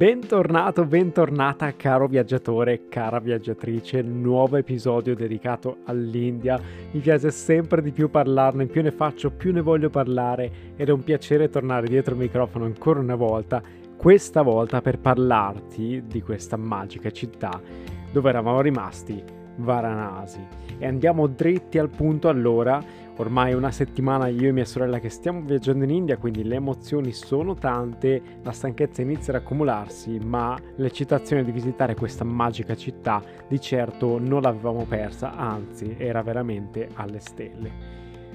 Bentornato, bentornata caro viaggiatore, cara viaggiatrice, nuovo episodio dedicato all'India. Mi piace sempre di più parlarne, più ne faccio, più ne voglio parlare ed è un piacere tornare dietro il microfono ancora una volta, questa volta per parlarti di questa magica città dove eravamo rimasti, Varanasi. E andiamo dritti al punto allora Ormai una settimana io e mia sorella che stiamo viaggiando in India, quindi le emozioni sono tante, la stanchezza inizia ad accumularsi, ma l'eccitazione di visitare questa magica città di certo non l'avevamo persa, anzi era veramente alle stelle.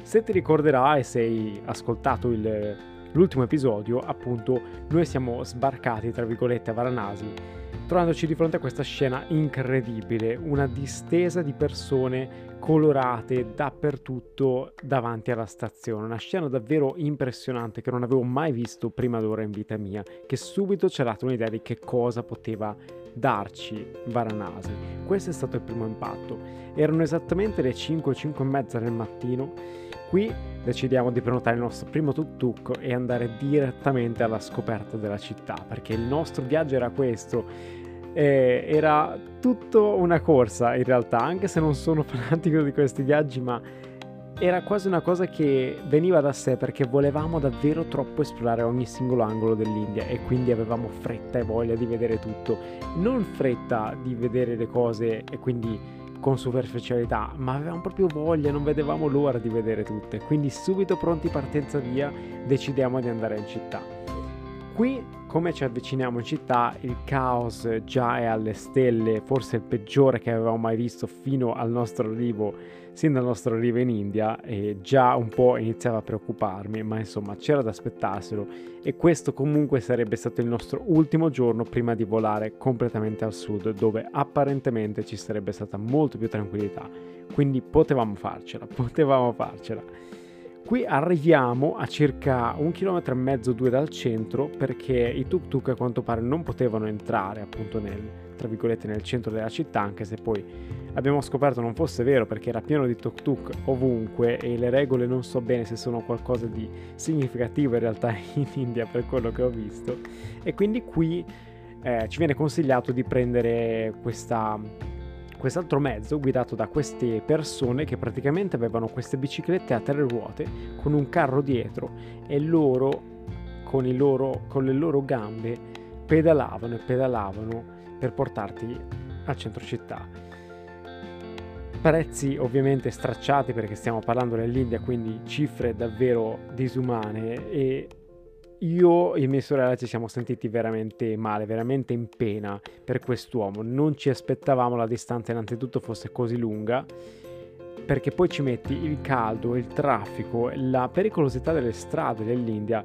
Se ti ricorderai se hai ascoltato il, l'ultimo episodio, appunto, noi siamo sbarcati, tra virgolette, a Varanasi trovandoci di fronte a questa scena incredibile, una distesa di persone colorate dappertutto davanti alla stazione, una scena davvero impressionante che non avevo mai visto prima d'ora in vita mia, che subito ci ha dato un'idea di che cosa poteva darci Varanasi. Questo è stato il primo impatto. Erano esattamente le 5, 5 e mezza del mattino. Qui decidiamo di prenotare il nostro primo tuk-tuk e andare direttamente alla scoperta della città, perché il nostro viaggio era questo eh, era tutto una corsa in realtà, anche se non sono fanatico di questi viaggi, ma era quasi una cosa che veniva da sé perché volevamo davvero troppo esplorare ogni singolo angolo dell'India e quindi avevamo fretta e voglia di vedere tutto. Non fretta di vedere le cose e quindi con superficialità, ma avevamo proprio voglia, non vedevamo l'ora di vedere tutte. Quindi subito pronti partenza via, decidiamo di andare in città. Qui come ci avviciniamo in città, il caos già è alle stelle, forse il peggiore che avevamo mai visto fino al nostro arrivo, sin dal nostro arrivo in India, e già un po' iniziava a preoccuparmi, ma insomma c'era da aspettarselo e questo comunque sarebbe stato il nostro ultimo giorno prima di volare completamente al sud, dove apparentemente ci sarebbe stata molto più tranquillità. Quindi potevamo farcela, potevamo farcela. Qui arriviamo a circa un chilometro e mezzo, due dal centro, perché i tuk tuk a quanto pare non potevano entrare appunto nel, tra virgolette, nel centro della città, anche se poi abbiamo scoperto non fosse vero perché era pieno di tuk tuk ovunque e le regole non so bene se sono qualcosa di significativo in realtà in India per quello che ho visto. E quindi qui eh, ci viene consigliato di prendere questa quest'altro mezzo guidato da queste persone che praticamente avevano queste biciclette a tre ruote con un carro dietro e loro con, loro, con le loro gambe pedalavano e pedalavano per portarti al centro città. Prezzi ovviamente stracciati perché stiamo parlando dell'India, quindi cifre davvero disumane e io e i miei sorelle ci siamo sentiti veramente male, veramente in pena per quest'uomo. Non ci aspettavamo la distanza innanzitutto fosse così lunga, perché poi ci metti il caldo, il traffico, la pericolosità delle strade dell'India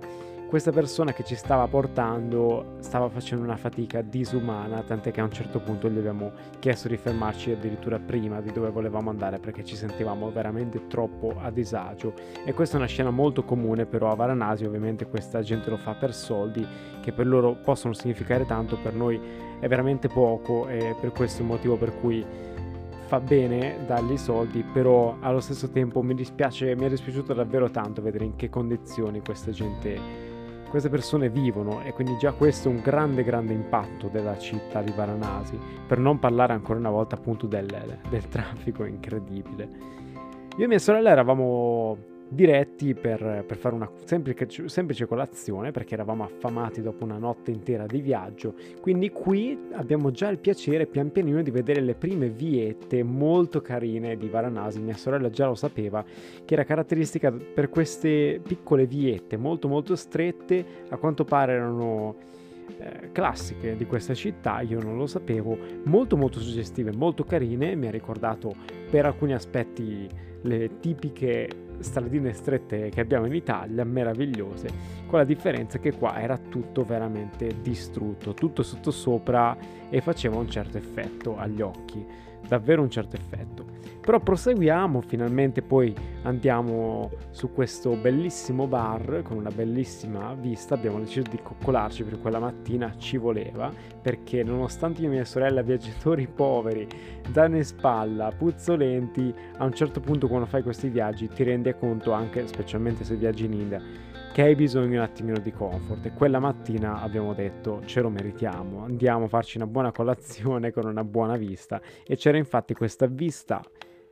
questa persona che ci stava portando stava facendo una fatica disumana, tant'è che a un certo punto gli abbiamo chiesto di fermarci addirittura prima di dove volevamo andare perché ci sentivamo veramente troppo a disagio. E questa è una scena molto comune, però a Varanasi ovviamente questa gente lo fa per soldi che per loro possono significare tanto, per noi è veramente poco e per questo è il motivo per cui fa bene dargli i soldi, però allo stesso tempo mi dispiace, mi è dispiaciuto davvero tanto vedere in che condizioni questa gente queste persone vivono e quindi già questo è un grande grande impatto della città di Varanasi, per non parlare ancora una volta appunto del, del traffico incredibile. Io e mia sorella eravamo diretti per, per fare una semplice, semplice, colazione perché eravamo affamati dopo una notte intera di viaggio. Quindi qui abbiamo già il piacere pian pianino di vedere le prime viette molto carine di Varanasi. Mia sorella già lo sapeva che era caratteristica per queste piccole viette molto molto strette, a quanto pare erano eh, classiche di questa città, io non lo sapevo, molto molto suggestive, molto carine, mi ha ricordato per alcuni aspetti le tipiche stradine strette che abbiamo in Italia, meravigliose, con la differenza che qua era tutto veramente distrutto, tutto sottosopra e faceva un certo effetto agli occhi, davvero un certo effetto. Però proseguiamo, finalmente poi andiamo su questo bellissimo bar con una bellissima vista, abbiamo deciso di coccolarci per quella mattina, ci voleva, perché nonostante io e mia sorella viaggiatori poveri, danno in spalla, puzzolenti, a un certo punto quando fai questi viaggi ti rendi conto anche, specialmente se viaggi in India, che hai bisogno un attimino di comfort. E quella mattina abbiamo detto ce lo meritiamo, andiamo a farci una buona colazione con una buona vista. E c'era infatti questa vista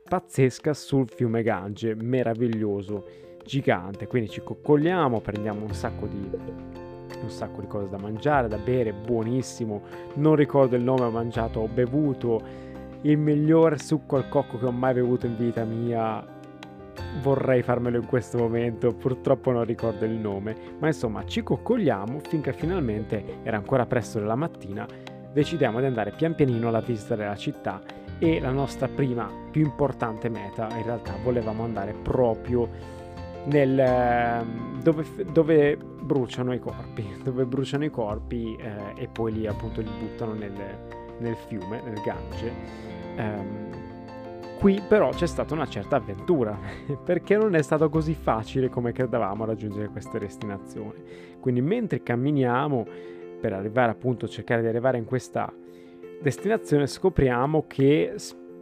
pazzesca sul fiume Gange, meraviglioso, gigante, quindi ci coccoliamo, prendiamo un sacco di un sacco di cose da mangiare, da bere, buonissimo. Non ricordo il nome, ho mangiato, ho bevuto il miglior succo al cocco che ho mai bevuto in vita mia vorrei farmelo in questo momento, purtroppo non ricordo il nome, ma insomma ci coccoliamo finché finalmente era ancora presto della mattina, decidiamo di andare pian pianino alla visita della città e la nostra prima più importante meta in realtà volevamo andare proprio nel, ehm, dove, dove bruciano i corpi, dove bruciano i corpi eh, e poi lì appunto li buttano nel, nel fiume, nel Gange. Um, Qui però c'è stata una certa avventura, perché non è stato così facile come credevamo raggiungere questa destinazione. Quindi mentre camminiamo per arrivare appunto cercare di arrivare in questa destinazione scopriamo che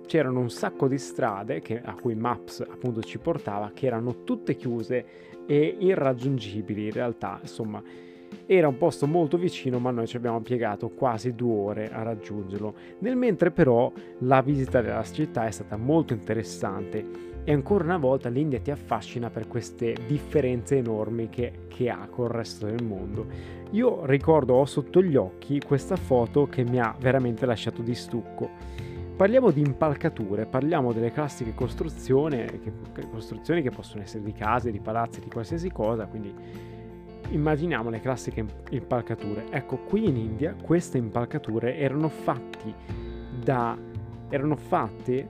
c'erano un sacco di strade che, a cui Maps appunto ci portava che erano tutte chiuse e irraggiungibili in realtà, insomma era un posto molto vicino, ma noi ci abbiamo piegato quasi due ore a raggiungerlo. Nel mentre però la visita della città è stata molto interessante e ancora una volta l'India ti affascina per queste differenze enormi che, che ha col resto del mondo. Io ricordo, ho sotto gli occhi questa foto che mi ha veramente lasciato di stucco. Parliamo di impalcature, parliamo delle classiche costruzioni che, costruzioni che possono essere di case, di palazzi, di qualsiasi cosa, quindi immaginiamo le classiche impalcature. Ecco, qui in India queste impalcature erano da erano fatte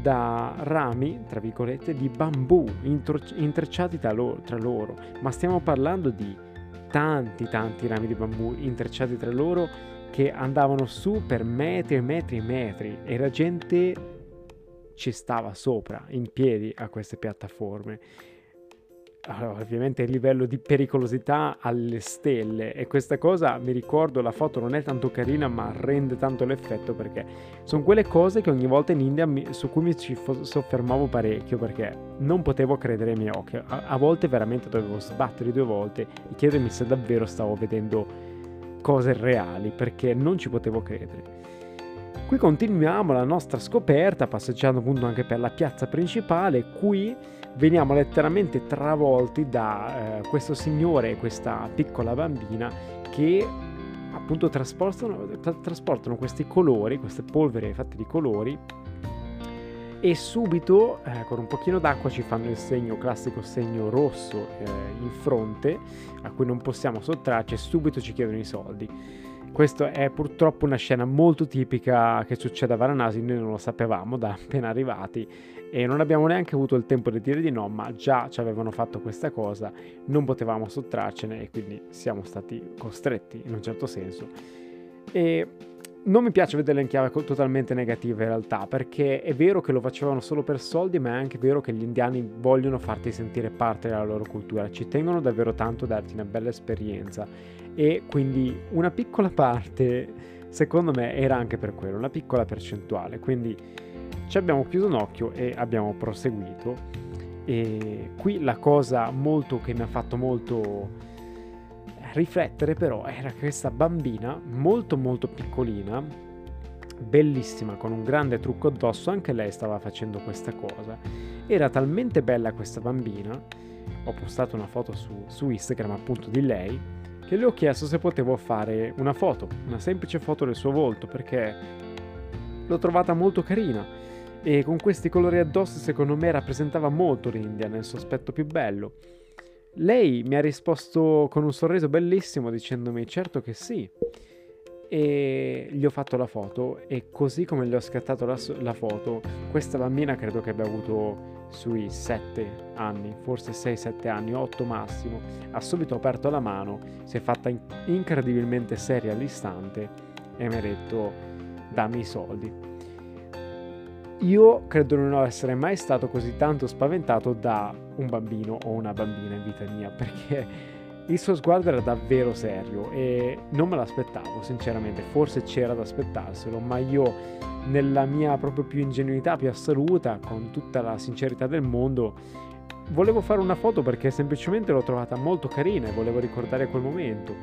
da rami, tra virgolette, di bambù intrecciati tra loro, tra loro, ma stiamo parlando di tanti tanti rami di bambù intrecciati tra loro che andavano su per metri e metri e metri e la gente ci stava sopra, in piedi a queste piattaforme allora, ovviamente il livello di pericolosità alle stelle. E questa cosa mi ricordo la foto non è tanto carina ma rende tanto l'effetto perché sono quelle cose che ogni volta in India mi, su cui mi ci soffermavo parecchio perché non potevo credere ai miei occhi. A, a volte veramente dovevo sbattere due volte e chiedermi se davvero stavo vedendo cose reali perché non ci potevo credere. Qui continuiamo la nostra scoperta passeggiando appunto anche per la piazza principale. Qui veniamo letteralmente travolti da eh, questo signore e questa piccola bambina che appunto trasportano, tra- trasportano questi colori, queste polvere fatte di colori e subito eh, con un pochino d'acqua ci fanno il segno classico segno rosso eh, in fronte a cui non possiamo sottrarci e subito ci chiedono i soldi questa è purtroppo una scena molto tipica che succede a Varanasi, noi non lo sapevamo da appena arrivati e non abbiamo neanche avuto il tempo di dire di no, ma già ci avevano fatto questa cosa, non potevamo sottrarcene e quindi siamo stati costretti in un certo senso. E non mi piace vederla in chiave totalmente negativa in realtà, perché è vero che lo facevano solo per soldi, ma è anche vero che gli indiani vogliono farti sentire parte della loro cultura, ci tengono davvero tanto a darti una bella esperienza e quindi una piccola parte secondo me era anche per quello, una piccola percentuale, quindi ci abbiamo chiuso un occhio e abbiamo proseguito. E qui la cosa molto che mi ha fatto molto riflettere però era questa bambina molto molto piccolina bellissima con un grande trucco addosso anche lei stava facendo questa cosa. Era talmente bella questa bambina ho postato una foto su, su Instagram appunto di lei che le ho chiesto se potevo fare una foto, una semplice foto del suo volto, perché l'ho trovata molto carina e con questi colori addosso secondo me rappresentava molto l'India nel suo aspetto più bello. Lei mi ha risposto con un sorriso bellissimo dicendomi certo che sì e gli ho fatto la foto e così come gli ho scattato la, la foto questa bambina credo che abbia avuto sui 7 anni, forse 6-7 anni, 8 massimo, ha subito aperto la mano, si è fatta incredibilmente seria all'istante e mi ha detto dammi i soldi. Io credo di non essere mai stato così tanto spaventato da un bambino o una bambina in vita mia perché il suo sguardo era davvero serio e non me l'aspettavo sinceramente, forse c'era da aspettarselo, ma io nella mia proprio più ingenuità più assoluta, con tutta la sincerità del mondo, volevo fare una foto perché semplicemente l'ho trovata molto carina e volevo ricordare quel momento.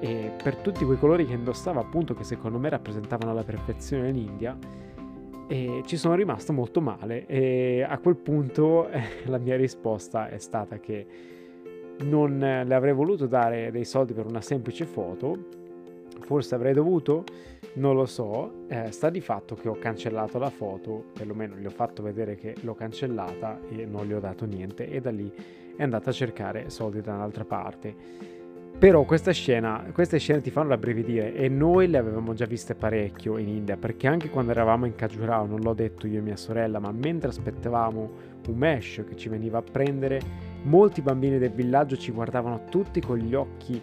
E per tutti quei colori che indossava, appunto, che secondo me rappresentavano alla perfezione l'India, e ci sono rimasto molto male. E a quel punto eh, la mia risposta è stata che non le avrei voluto dare dei soldi per una semplice foto, forse avrei dovuto, non lo so, eh, sta di fatto che ho cancellato la foto, perlomeno gli ho fatto vedere che l'ho cancellata e non gli ho dato niente e da lì è andata a cercare soldi da un'altra parte. Però questa scena, queste scene ti fanno rabbrividire e noi le avevamo già viste parecchio in India perché anche quando eravamo in Khajuraho, non l'ho detto io e mia sorella, ma mentre aspettavamo un mesh che ci veniva a prendere, molti bambini del villaggio ci guardavano tutti con gli occhi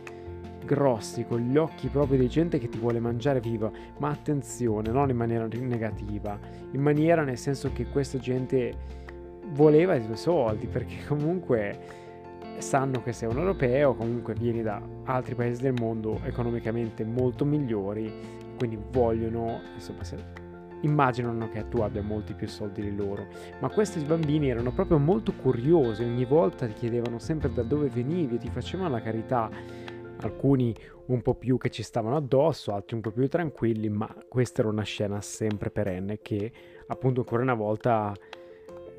grossi, con gli occhi proprio di gente che ti vuole mangiare viva, ma attenzione, non in maniera negativa, in maniera nel senso che questa gente voleva i tuoi soldi, perché comunque sanno che sei un europeo, comunque vieni da altri paesi del mondo economicamente molto migliori, quindi vogliono, insomma, immaginano che tu abbia molti più soldi di loro. Ma questi bambini erano proprio molto curiosi, ogni volta ti chiedevano sempre da dove venivi, ti facevano la carità alcuni un po' più che ci stavano addosso, altri un po' più tranquilli, ma questa era una scena sempre perenne che appunto ancora una volta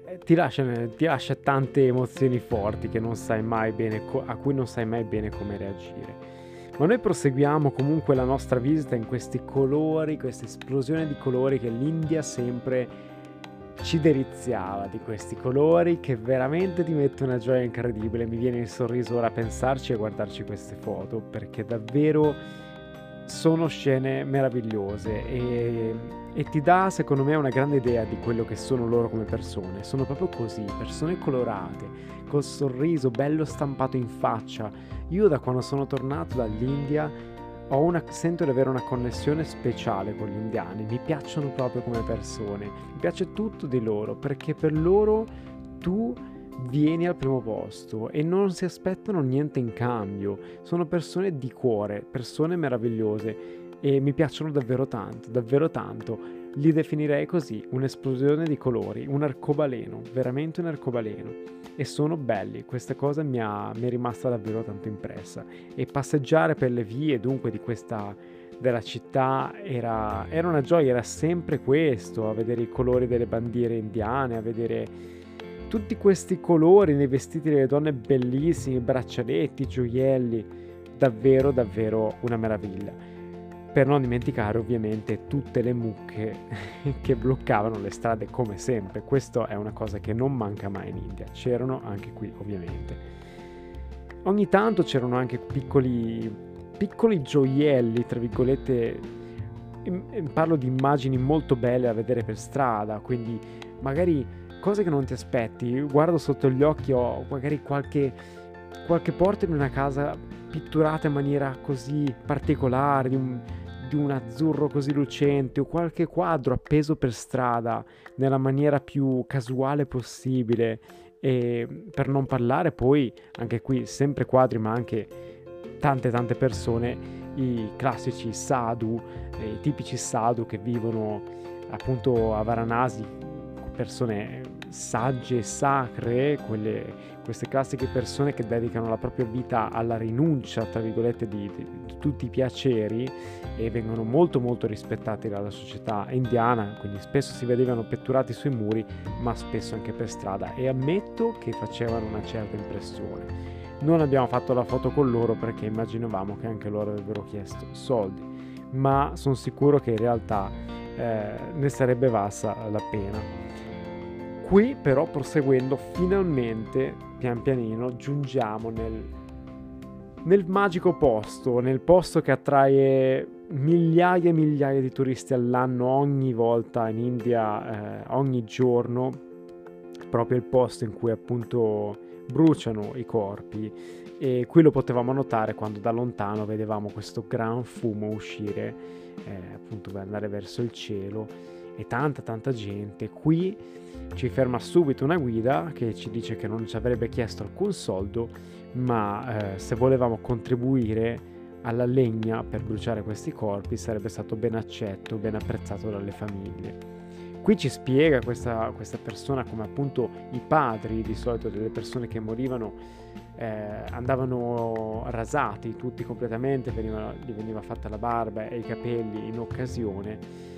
eh, ti lascia, ti lascia tante emozioni forti mai bene, a cui non sai mai bene come reagire. Ma noi proseguiamo comunque la nostra visita in questi colori, questa esplosione di colori che l'India sempre ci deliziava di questi colori che veramente ti mette una gioia incredibile. Mi viene il sorriso ora a pensarci e guardarci queste foto perché davvero sono scene meravigliose e, e, ti dà secondo me una grande idea di quello che sono loro come persone. Sono proprio così, persone colorate, col sorriso bello stampato in faccia. Io da quando sono tornato dall'India una, sento di avere una connessione speciale con gli indiani, mi piacciono proprio come persone, mi piace tutto di loro perché per loro tu vieni al primo posto e non si aspettano niente in cambio, sono persone di cuore, persone meravigliose e mi piacciono davvero tanto, davvero tanto. Li definirei così, un'esplosione di colori, un arcobaleno, veramente un arcobaleno. E sono belli, questa cosa mi, ha, mi è rimasta davvero tanto impressa. E passeggiare per le vie dunque di questa della città era, era una gioia, era sempre questo, a vedere i colori delle bandiere indiane, a vedere tutti questi colori nei vestiti delle donne bellissimi, braccialetti, gioielli, davvero davvero una meraviglia per non dimenticare ovviamente tutte le mucche che bloccavano le strade come sempre. Questa è una cosa che non manca mai in India, c'erano anche qui ovviamente. Ogni tanto c'erano anche piccoli, piccoli gioielli, tra virgolette, parlo di immagini molto belle da vedere per strada, quindi magari cose che non ti aspetti, guardo sotto gli occhi ho magari qualche, qualche porta in una casa pitturata in maniera così particolare, di un, di un azzurro così lucente o qualche quadro appeso per strada nella maniera più casuale possibile. E per non parlare poi anche qui sempre quadri ma anche tante tante persone i classici sadhu i tipici sadhu che vivono appunto a Varanasi persone sagge e sacre, quelle, queste classiche persone che dedicano la propria vita alla rinuncia, tra virgolette, di, di, di, tutti i piaceri e vengono molto molto rispettati dalla società indiana, quindi spesso si vedevano petturati sui muri, ma spesso anche per strada e ammetto che facevano una certa impressione. Non abbiamo fatto la foto con loro perché immaginavamo che anche loro avrebbero chiesto soldi, ma sono sicuro che in realtà eh, ne sarebbe valsa la pena. Qui però proseguendo finalmente pian pianino giungiamo nel, nel magico posto, nel posto che attrae migliaia e migliaia di turisti all'anno ogni volta in India, eh, ogni giorno, proprio il posto in cui appunto bruciano i corpi. E qui lo potevamo notare quando da lontano vedevamo questo gran fumo uscire eh, appunto per andare verso il cielo e tanta tanta gente qui ci ferma subito una guida che ci dice che non ci avrebbe chiesto alcun soldo, ma eh, se volevamo contribuire alla legna per bruciare questi corpi sarebbe stato ben accetto, ben apprezzato dalle famiglie. qui ci spiega questa, questa persona come appunto i padri di solito delle persone che morivano eh, andavano rasati tutti completamente, veniva, gli veniva fatta la barba e i capelli in occasione.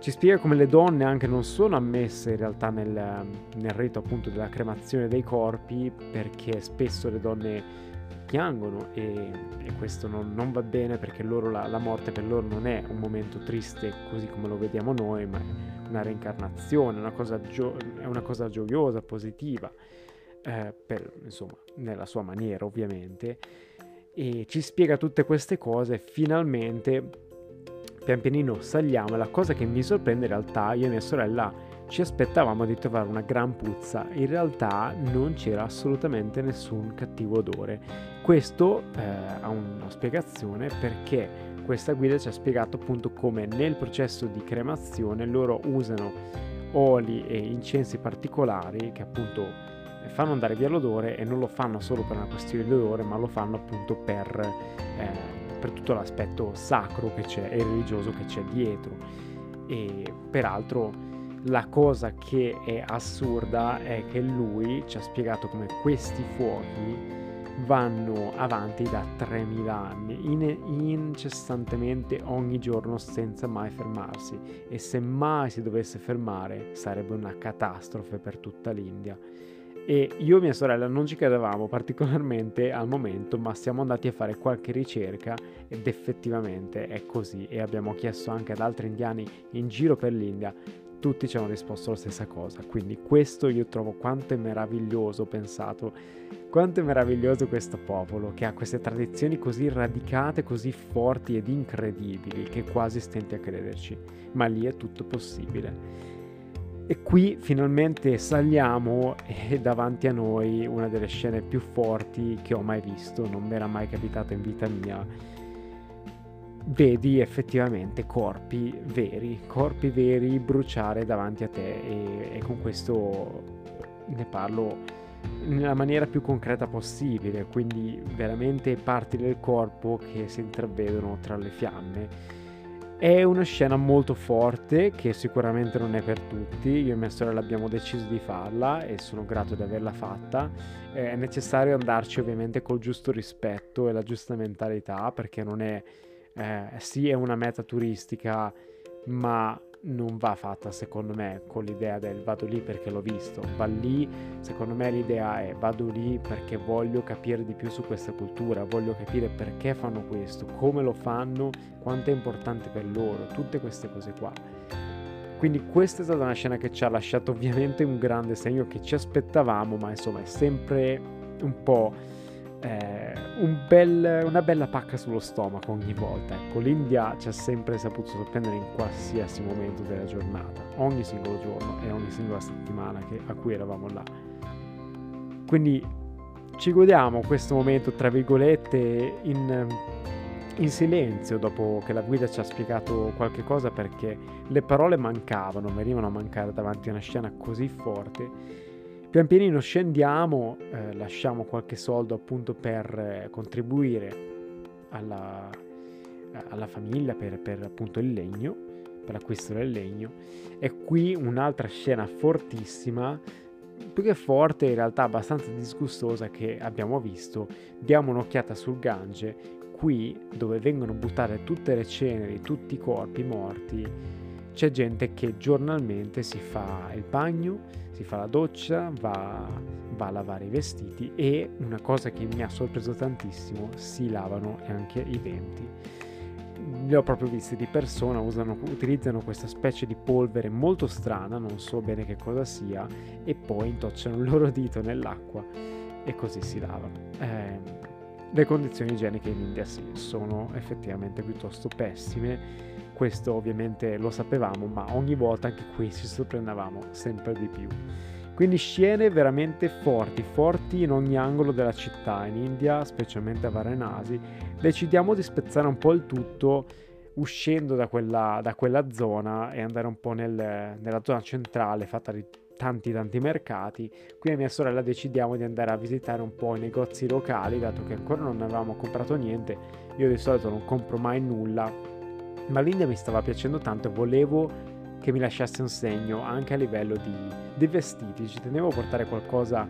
Ci spiega come le donne anche non sono ammesse in realtà nel, nel rito appunto della cremazione dei corpi perché spesso le donne piangono e, e questo non, non, va bene perché la, la, morte per loro non è un momento triste così come lo vediamo noi, ma è una reincarnazione, una cosa gio- è una cosa gioiosa, positiva, eh, per, insomma, nella sua maniera ovviamente. E ci spiega tutte queste cose finalmente pian pianino saliamo e la cosa che mi sorprende in realtà io e mia sorella ci aspettavamo di trovare una gran puzza, in realtà non c'era assolutamente nessun cattivo odore. Questo eh, ha una spiegazione perché questa guida ci ha spiegato appunto come nel processo di cremazione loro usano oli e incensi particolari che appunto fanno andare via l'odore e non lo fanno solo per una questione di odore ma lo fanno appunto per, eh, per tutto l'aspetto sacro che c'è e religioso che c'è dietro e peraltro la cosa che è assurda è che lui ci ha spiegato come questi fuochi vanno avanti da 3000 anni, in- incessantemente ogni giorno senza mai fermarsi e se mai si dovesse fermare sarebbe una catastrofe per tutta l'India. E io e mia sorella non ci credevamo particolarmente al momento, ma siamo andati a fare qualche ricerca ed effettivamente è così e abbiamo chiesto anche ad altri indiani in giro per l'India tutti ci hanno risposto la stessa cosa. Quindi questo io trovo quanto è meraviglioso, pensato, quanto è meraviglioso questo popolo che ha queste tradizioni così radicate, così forti ed incredibili che quasi stenti a crederci. Ma lì è tutto possibile. E qui finalmente saliamo e davanti a noi una delle scene più forti che ho mai visto, non mi era mai capitato in vita mia vedi effettivamente corpi veri, corpi veri bruciare davanti a te e, e con questo ne parlo nella maniera più concreta possibile, quindi veramente parti del corpo che si intravedono tra le fiamme. È una scena molto forte che sicuramente non è per tutti, io e mia sorella abbiamo deciso di farla e sono grato di averla fatta. È necessario andarci ovviamente col giusto rispetto e la giusta mentalità perché non è eh, sì è una meta turistica, ma non va fatta secondo me con l'idea del vado lì perché l'ho visto, va lì, secondo me l'idea è vado lì perché voglio capire di più su questa cultura, voglio capire perché fanno questo, come lo fanno, quanto è importante per loro, tutte queste cose qua. Quindi questa è stata una scena che ci ha lasciato ovviamente un grande segno che ci aspettavamo, ma insomma è sempre un po' eh, un bel, una bella pacca sullo stomaco ogni volta. Ecco, l'India ci ha sempre saputo sorprendere in qualsiasi momento della giornata, ogni singolo giorno e ogni singola settimana che, a cui eravamo là. Quindi ci godiamo questo momento, tra virgolette, in, in silenzio dopo che la guida ci ha spiegato qualche cosa perché le parole mancavano, venivano a mancare davanti a una scena così forte Pian pianino scendiamo, eh, lasciamo qualche soldo appunto per eh, contribuire alla, alla famiglia per, per, appunto il legno, per l'acquisto del legno. E qui un'altra scena fortissima, più che forte in realtà abbastanza disgustosa che abbiamo visto. Diamo un'occhiata sul Gange, qui dove vengono buttate tutte le ceneri, tutti i corpi morti, c'è gente che giornalmente si fa il bagno, si fa la doccia, va, va, a lavare i vestiti e una cosa che mi ha sorpreso tantissimo, si lavano anche i denti. Li ho proprio visti di persona, usano, utilizzano questa specie di polvere molto strana, non so bene che cosa sia, e poi intocciano il loro dito nell'acqua e così si lavano. Eh, le condizioni igieniche in India sì, sono effettivamente piuttosto pessime questo ovviamente lo sapevamo, ma ogni volta anche qui ci sorprendevamo sempre di più. Quindi scene veramente forti, forti in ogni angolo della città, in India, specialmente a Varanasi. Decidiamo di spezzare un po' il tutto uscendo da quella, da quella zona e andare un po' nel, nella zona centrale fatta di tanti tanti mercati. Qui a mia sorella decidiamo di andare a visitare un po' i negozi locali, dato che ancora non avevamo comprato niente. Io di solito non compro mai nulla ma l'India mi stava piacendo tanto e volevo che mi lasciasse un segno anche a livello di, di vestiti. Ci tenevo a portare qualcosa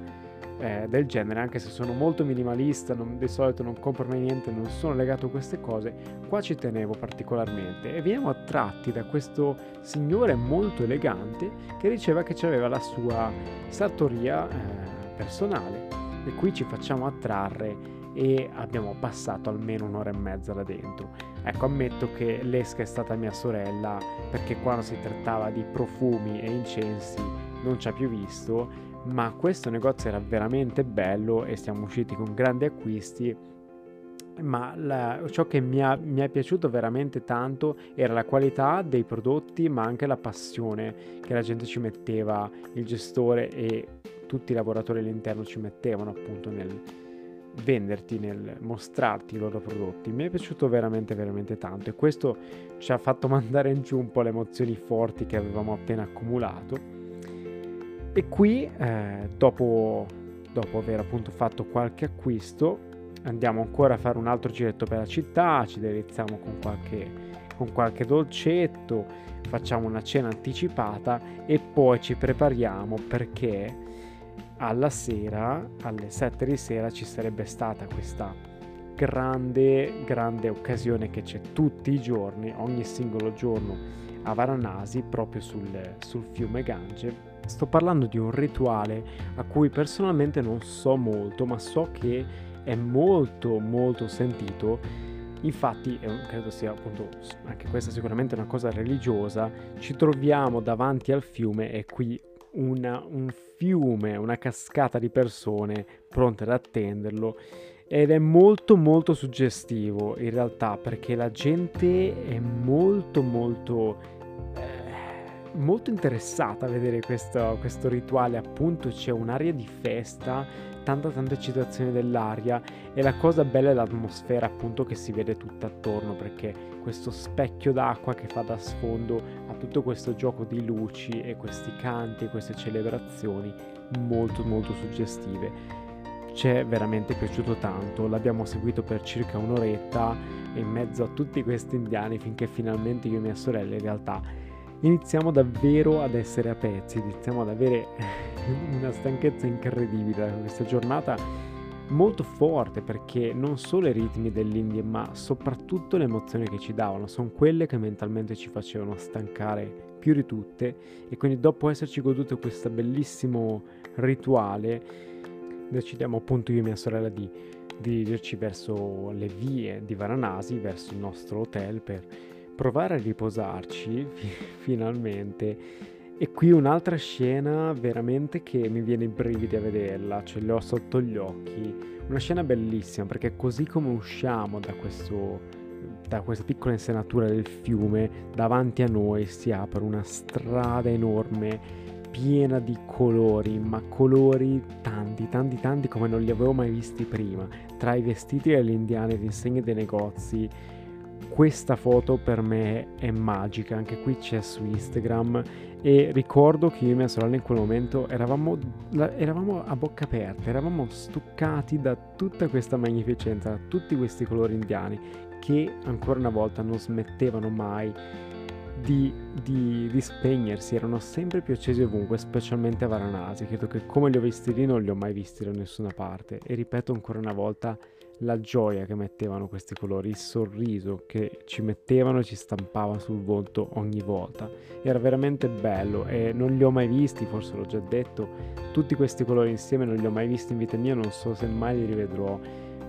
eh, del genere, anche se sono molto minimalista, non, di solito non compro mai niente, non sono legato a queste cose, qua ci tenevo particolarmente. E veniamo attratti da questo signore molto elegante che diceva che aveva la sua sartoria eh, personale. E qui ci facciamo attrarre e abbiamo passato almeno un'ora e mezza là dentro. Ecco, ammetto che l'esca è stata mia sorella perché quando si trattava di profumi e incensi non ci ha più visto ma questo negozio era veramente bello e siamo usciti con grandi acquisti ma la, ciò che mi, ha, mi, è piaciuto veramente tanto era la qualità dei prodotti ma anche la passione che la gente ci metteva il gestore e tutti i lavoratori all'interno ci mettevano appunto nel venderti nel mostrarti i loro prodotti. Mi è piaciuto veramente veramente tanto e questo ci ha fatto mandare in giù un po' le emozioni forti che avevamo appena accumulato. E qui, eh, dopo, dopo aver appunto fatto qualche acquisto, andiamo ancora a fare un altro giretto per la città, ci deliziamo con qualche, con qualche dolcetto, facciamo una cena anticipata e poi ci prepariamo perché alla sera, alle 7 di sera, ci sarebbe stata questa grande, grande occasione che c'è tutti i giorni, ogni singolo giorno a Varanasi, proprio sul, sul fiume Gange Sto parlando di un rituale a cui personalmente non so molto, ma so che è molto molto sentito. Infatti, credo sia appunto anche questa sicuramente una cosa religiosa, ci troviamo davanti al fiume e qui una, un fiume, una cascata di persone pronte ad attenderlo ed è molto molto suggestivo in realtà perché la gente è molto molto molto interessata a vedere questo, questo rituale, appunto c'è un'aria di festa, tanta tanta eccitazione dell'aria e la cosa bella è l'atmosfera appunto che si vede tutta attorno perché questo specchio d'acqua che fa da sfondo tutto questo gioco di luci e questi canti e queste celebrazioni molto molto suggestive. Ci è veramente piaciuto tanto, l'abbiamo seguito per circa un'oretta in mezzo a tutti questi indiani finché finalmente io e mia sorella in realtà iniziamo davvero ad essere a pezzi, iniziamo ad avere una stanchezza incredibile da questa giornata molto forte perché non solo i ritmi dell'Indie ma soprattutto le emozioni che ci davano sono quelle che mentalmente ci facevano stancare più di tutte e quindi dopo esserci goduto questo bellissimo rituale decidiamo appunto io e mia sorella di dirigerci verso le vie di Varanasi verso il nostro hotel per provare a riposarci finalmente. E qui un'altra scena veramente che mi viene i brividi a vederla, ce li ho sotto gli occhi. Una scena bellissima perché così come usciamo da, questo, da questa piccola insenatura del fiume, davanti a noi si apre una strada enorme piena di colori, ma colori tanti, tanti, tanti come non li avevo mai visti prima, tra i vestiti delle indiane, le insegne dei negozi, questa foto per me è magica, anche qui c'è su Instagram e ricordo che io e mia sorella in quel momento eravamo, eravamo a bocca aperta, eravamo stuccati da tutta questa magnificenza, da tutti questi colori indiani che ancora una volta non smettevano mai di, di, di, spegnersi, erano sempre più accesi ovunque, specialmente a Varanasi. Credo che come li ho visti lì non li ho mai visti da nessuna parte. E ripeto ancora una volta, la gioia che mettevano questi colori, il sorriso che ci mettevano e ci stampava sul volto ogni volta. Era veramente bello e non li ho mai visti, forse l'ho già detto, tutti questi colori insieme non li ho mai visti in vita mia, non so se mai li rivedrò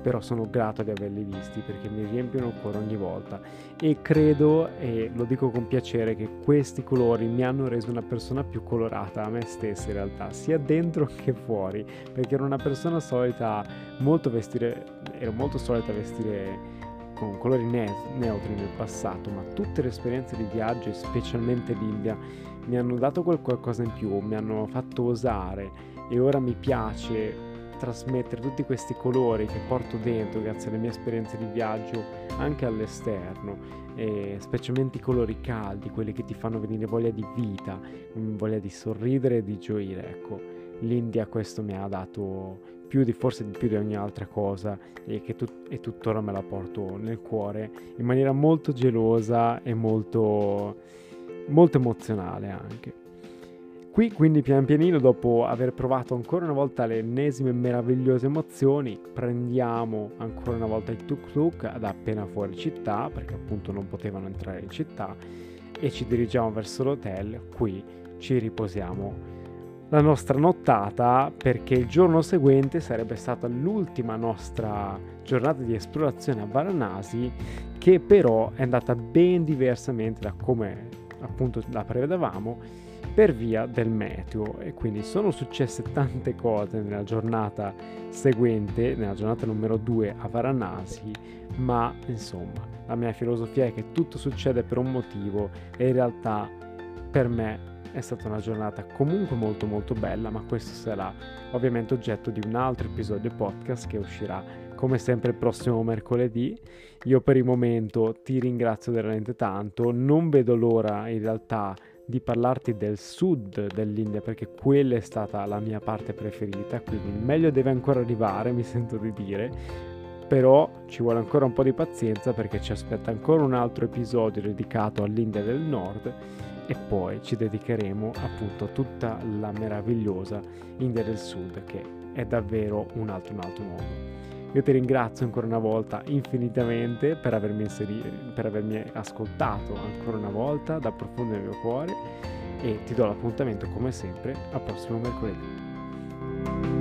però sono grato di averli visti perché mi riempiono il cuore ogni volta. E credo, e lo dico con piacere, che questi colori mi hanno reso una persona più colorata a me stessa in realtà, sia dentro che fuori, perché ero una persona solita molto vestire, ero molto solita vestire con colori ne- neutri nel passato, ma tutte le esperienze di viaggio, specialmente l'India, mi hanno dato qualcosa in più, mi hanno fatto osare. E ora mi piace trasmettere tutti questi colori che porto dentro grazie alle mie esperienze di viaggio anche all'esterno, e specialmente i colori caldi, quelli che ti fanno venire voglia di vita, voglia di sorridere e di gioire. Ecco, l'India questo mi ha dato più di forse di più di ogni altra cosa e che tut- e tuttora me la porto nel cuore in maniera molto gelosa e molto molto emozionale anche. Qui quindi pian pianino, dopo aver provato ancora una volta le ennesime meravigliose emozioni, prendiamo ancora una volta il tuk tuk ad appena fuori città, perché appunto non potevano entrare in città, e ci dirigiamo verso l'hotel, qui ci riposiamo. La nostra nottata perché il giorno seguente sarebbe stata l'ultima nostra giornata di esplorazione a Varanasi che però è andata ben diversamente da come appunto la prevedevamo per via del meteo e quindi sono successe tante cose nella giornata seguente, nella giornata numero 2 a Varanasi, ma insomma la mia filosofia è che tutto succede per un motivo e in realtà per me è stata una giornata comunque molto molto bella, ma questo sarà ovviamente oggetto di un altro episodio podcast che uscirà come sempre il prossimo mercoledì. Io per il momento ti ringrazio veramente tanto, non vedo l'ora in realtà di parlarti del sud dell'India perché quella è stata la mia parte preferita, quindi il meglio deve ancora arrivare, mi sento di dire, però ci vuole ancora un po' di pazienza perché ci aspetta ancora un altro episodio dedicato all'India del Nord e poi ci dedicheremo appunto a tutta la meravigliosa India del Sud che è davvero un altro, un altro mondo. Io ti ringrazio ancora una volta infinitamente per avermi, inseri- per avermi ascoltato ancora una volta dal profondo del mio cuore e ti do l'appuntamento come sempre al prossimo mercoledì.